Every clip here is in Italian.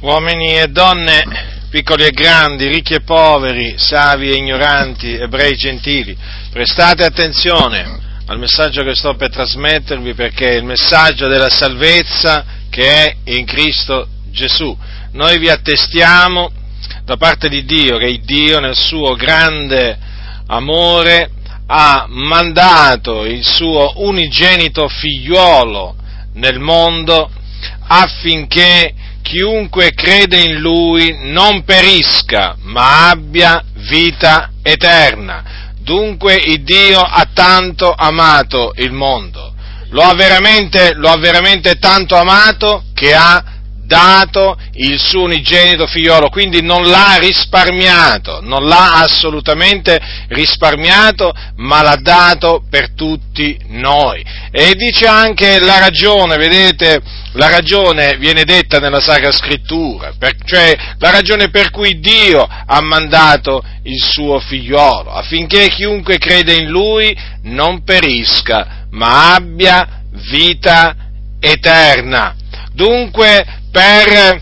uomini e donne, piccoli e grandi, ricchi e poveri, savi e ignoranti, ebrei e gentili, prestate attenzione al messaggio che sto per trasmettervi perché è il messaggio della salvezza che è in Cristo Gesù. Noi vi attestiamo da parte di Dio che Dio nel suo grande amore ha mandato il suo unigenito figliuolo nel mondo affinché chiunque crede in lui non perisca, ma abbia vita eterna. Dunque il Dio ha tanto amato il mondo, lo ha veramente, lo ha veramente tanto amato che ha dato il suo unigenito figliolo, quindi non l'ha risparmiato, non l'ha assolutamente risparmiato, ma l'ha dato per tutti noi. E dice anche la ragione, vedete, la ragione viene detta nella Sacra Scrittura, per, cioè la ragione per cui Dio ha mandato il suo figliolo, affinché chiunque crede in lui non perisca, ma abbia vita eterna. Dunque, per,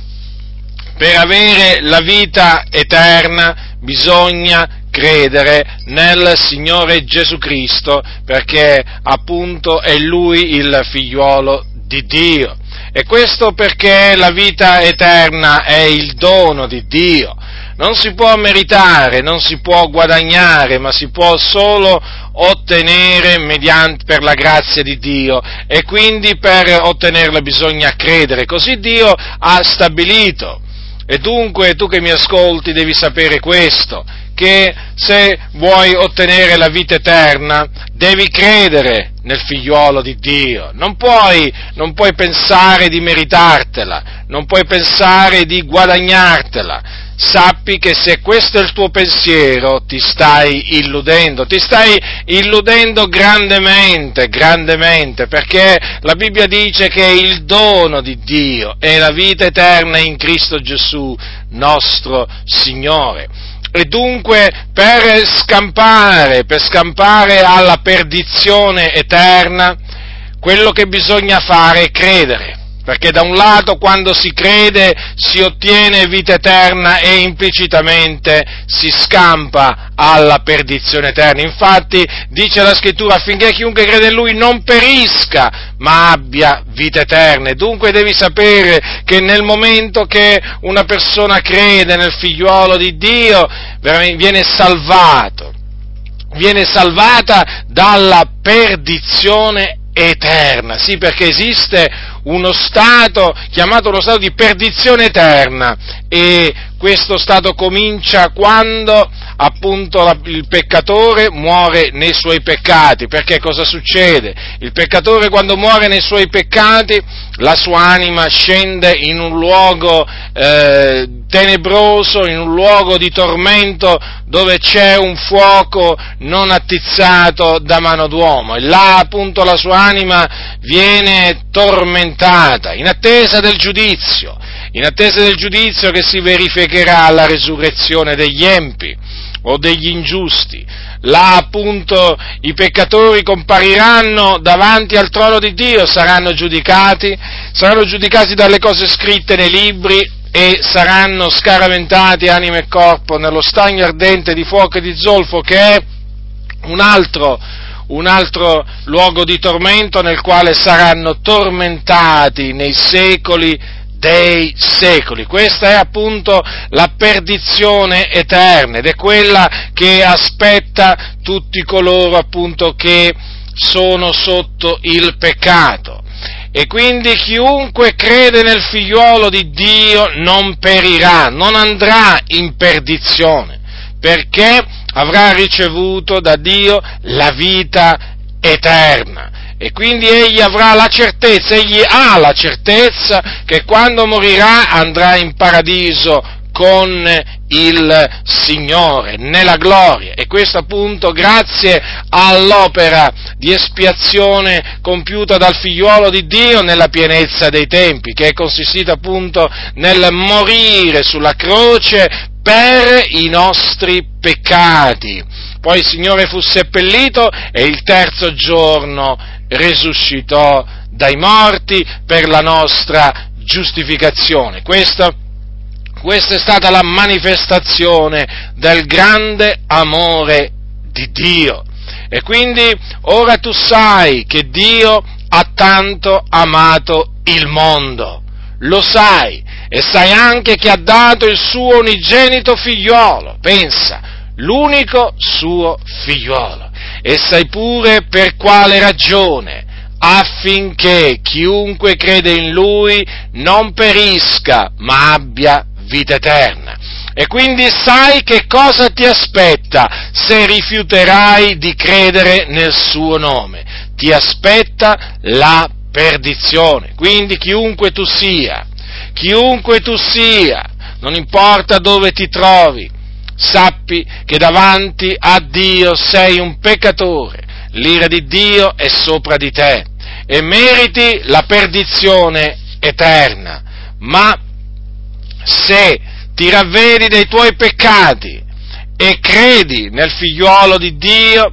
per avere la vita eterna bisogna credere nel Signore Gesù Cristo, perché appunto è Lui il figliuolo di Dio. E questo perché la vita eterna è il dono di Dio. Non si può meritare, non si può guadagnare, ma si può solo ottenere mediante, per la grazia di Dio e quindi per ottenerla bisogna credere. Così Dio ha stabilito. E dunque tu che mi ascolti devi sapere questo, che se vuoi ottenere la vita eterna devi credere nel figliuolo di Dio, non puoi, non puoi pensare di meritartela, non puoi pensare di guadagnartela, sappi che se questo è il tuo pensiero ti stai illudendo, ti stai illudendo grandemente, grandemente, perché la Bibbia dice che il dono di Dio è la vita eterna in Cristo Gesù, nostro Signore. E dunque per scampare, per scampare alla perdizione eterna, quello che bisogna fare è credere. Perché da un lato quando si crede si ottiene vita eterna e implicitamente si scampa alla perdizione eterna. Infatti dice la scrittura affinché chiunque crede in lui non perisca ma abbia vita eterna. Dunque devi sapere che nel momento che una persona crede nel figliuolo di Dio viene salvato viene salvata dalla perdizione eterna, sì perché esiste uno stato chiamato lo stato di perdizione eterna. E questo stato comincia quando appunto il peccatore muore nei suoi peccati, perché cosa succede? Il peccatore quando muore nei suoi peccati, la sua anima scende in un luogo eh, tenebroso, in un luogo di tormento dove c'è un fuoco non attizzato da mano d'uomo. E là appunto la sua anima viene tormentata in attesa del giudizio, in attesa del giudizio che si verificherà alla resurrezione degli empi o degli ingiusti. Là appunto i peccatori compariranno davanti al trono di Dio, saranno giudicati, saranno giudicati dalle cose scritte nei libri e saranno scaraventati anima e corpo nello stagno ardente di fuoco e di zolfo che è un altro, un altro luogo di tormento nel quale saranno tormentati nei secoli dei secoli. Questa è appunto la perdizione eterna ed è quella che aspetta tutti coloro appunto che sono sotto il peccato. E quindi chiunque crede nel figliuolo di Dio non perirà, non andrà in perdizione, perché avrà ricevuto da Dio la vita eterna e quindi egli avrà la certezza, egli ha la certezza che quando morirà andrà in paradiso con il Signore, nella gloria. E questo appunto grazie all'opera di espiazione compiuta dal figliuolo di Dio nella pienezza dei tempi, che è consistita appunto nel morire sulla croce per i nostri peccati. Poi il Signore fu seppellito e il terzo giorno risuscitò dai morti per la nostra giustificazione. Questo Questa è stata la manifestazione del grande amore di Dio. E quindi ora tu sai che Dio ha tanto amato il mondo. Lo sai. E sai anche che ha dato il suo unigenito figliolo. Pensa, l'unico suo figliolo. E sai pure per quale ragione affinché chiunque crede in lui non perisca, ma abbia vita eterna. E quindi sai che cosa ti aspetta se rifiuterai di credere nel suo nome. Ti aspetta la perdizione. Quindi chiunque tu sia, chiunque tu sia, non importa dove ti trovi, sappi che davanti a Dio sei un peccatore, l'ira di Dio è sopra di te e meriti la perdizione eterna. Ma se ti ravvedi dei tuoi peccati e credi nel figliuolo di Dio,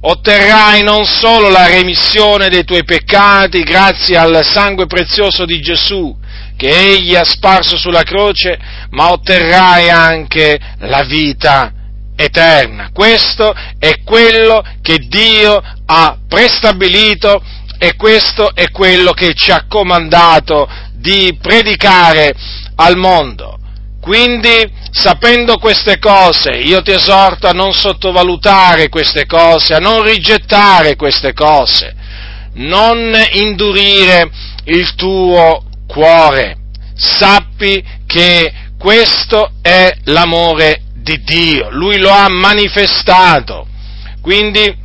otterrai non solo la remissione dei tuoi peccati grazie al sangue prezioso di Gesù che egli ha sparso sulla croce, ma otterrai anche la vita eterna. Questo è quello che Dio ha prestabilito e questo è quello che ci ha comandato di predicare al mondo. Quindi, sapendo queste cose, io ti esorto a non sottovalutare queste cose, a non rigettare queste cose, non indurire il tuo cuore. Sappi che questo è l'amore di Dio, Lui lo ha manifestato. Quindi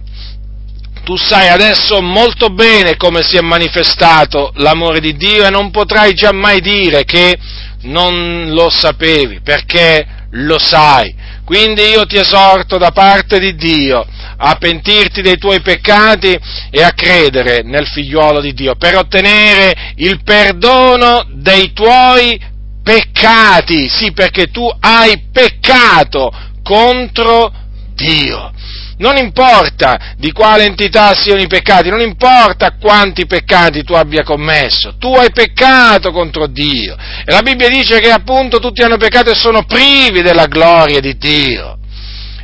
tu sai adesso molto bene come si è manifestato l'amore di Dio e non potrai giammai dire che non lo sapevi, perché lo sai. Quindi io ti esorto da parte di Dio a pentirti dei tuoi peccati e a credere nel figliuolo di Dio per ottenere il perdono dei tuoi peccati. Sì, perché tu hai peccato contro Dio. Non importa di quale entità siano i peccati, non importa quanti peccati tu abbia commesso, tu hai peccato contro Dio. E la Bibbia dice che appunto tutti hanno peccato e sono privi della gloria di Dio.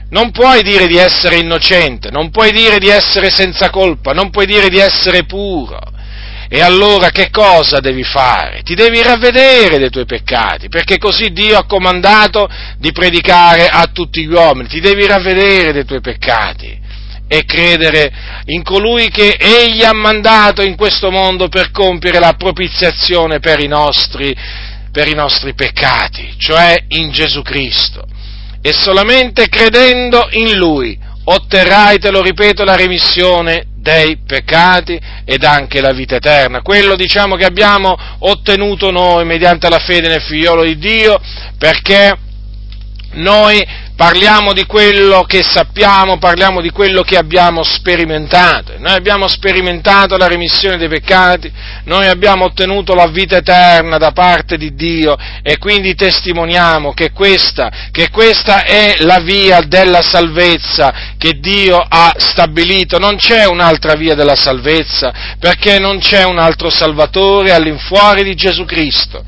Non puoi dire di essere innocente, non puoi dire di essere senza colpa, non puoi dire di essere puro. E allora che cosa devi fare? Ti devi ravvedere dei tuoi peccati, perché così Dio ha comandato di predicare a tutti gli uomini. Ti devi ravvedere dei tuoi peccati e credere in colui che Egli ha mandato in questo mondo per compiere la propiziazione per i nostri, per i nostri peccati, cioè in Gesù Cristo. E solamente credendo in Lui otterrai, te lo ripeto, la remissione dei peccati ed anche la vita eterna. Quello diciamo che abbiamo ottenuto noi mediante la fede nel figliolo di Dio perché noi parliamo di quello che sappiamo, parliamo di quello che abbiamo sperimentato. Noi abbiamo sperimentato la remissione dei peccati, noi abbiamo ottenuto la vita eterna da parte di Dio e quindi testimoniamo che questa, che questa è la via della salvezza che Dio ha stabilito. Non c'è un'altra via della salvezza perché non c'è un altro Salvatore all'infuori di Gesù Cristo.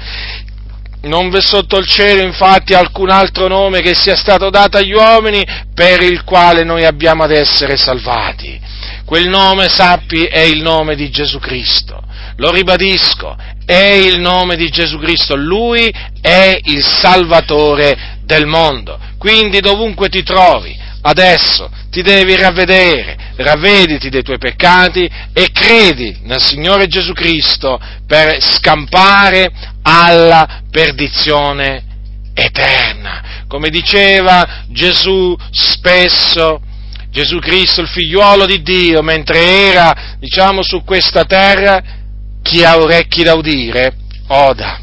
Non v'è sotto il cielo infatti alcun altro nome che sia stato dato agli uomini per il quale noi abbiamo ad essere salvati. Quel nome, sappi, è il nome di Gesù Cristo. Lo ribadisco, è il nome di Gesù Cristo. Lui è il Salvatore del mondo. Quindi dovunque ti trovi, adesso ti devi ravvedere, ravvediti dei tuoi peccati e credi nel Signore Gesù Cristo per scampare alla perdizione eterna. Come diceva Gesù spesso, Gesù Cristo, il figliuolo di Dio, mentre era, diciamo, su questa terra, chi ha orecchi da udire, oda.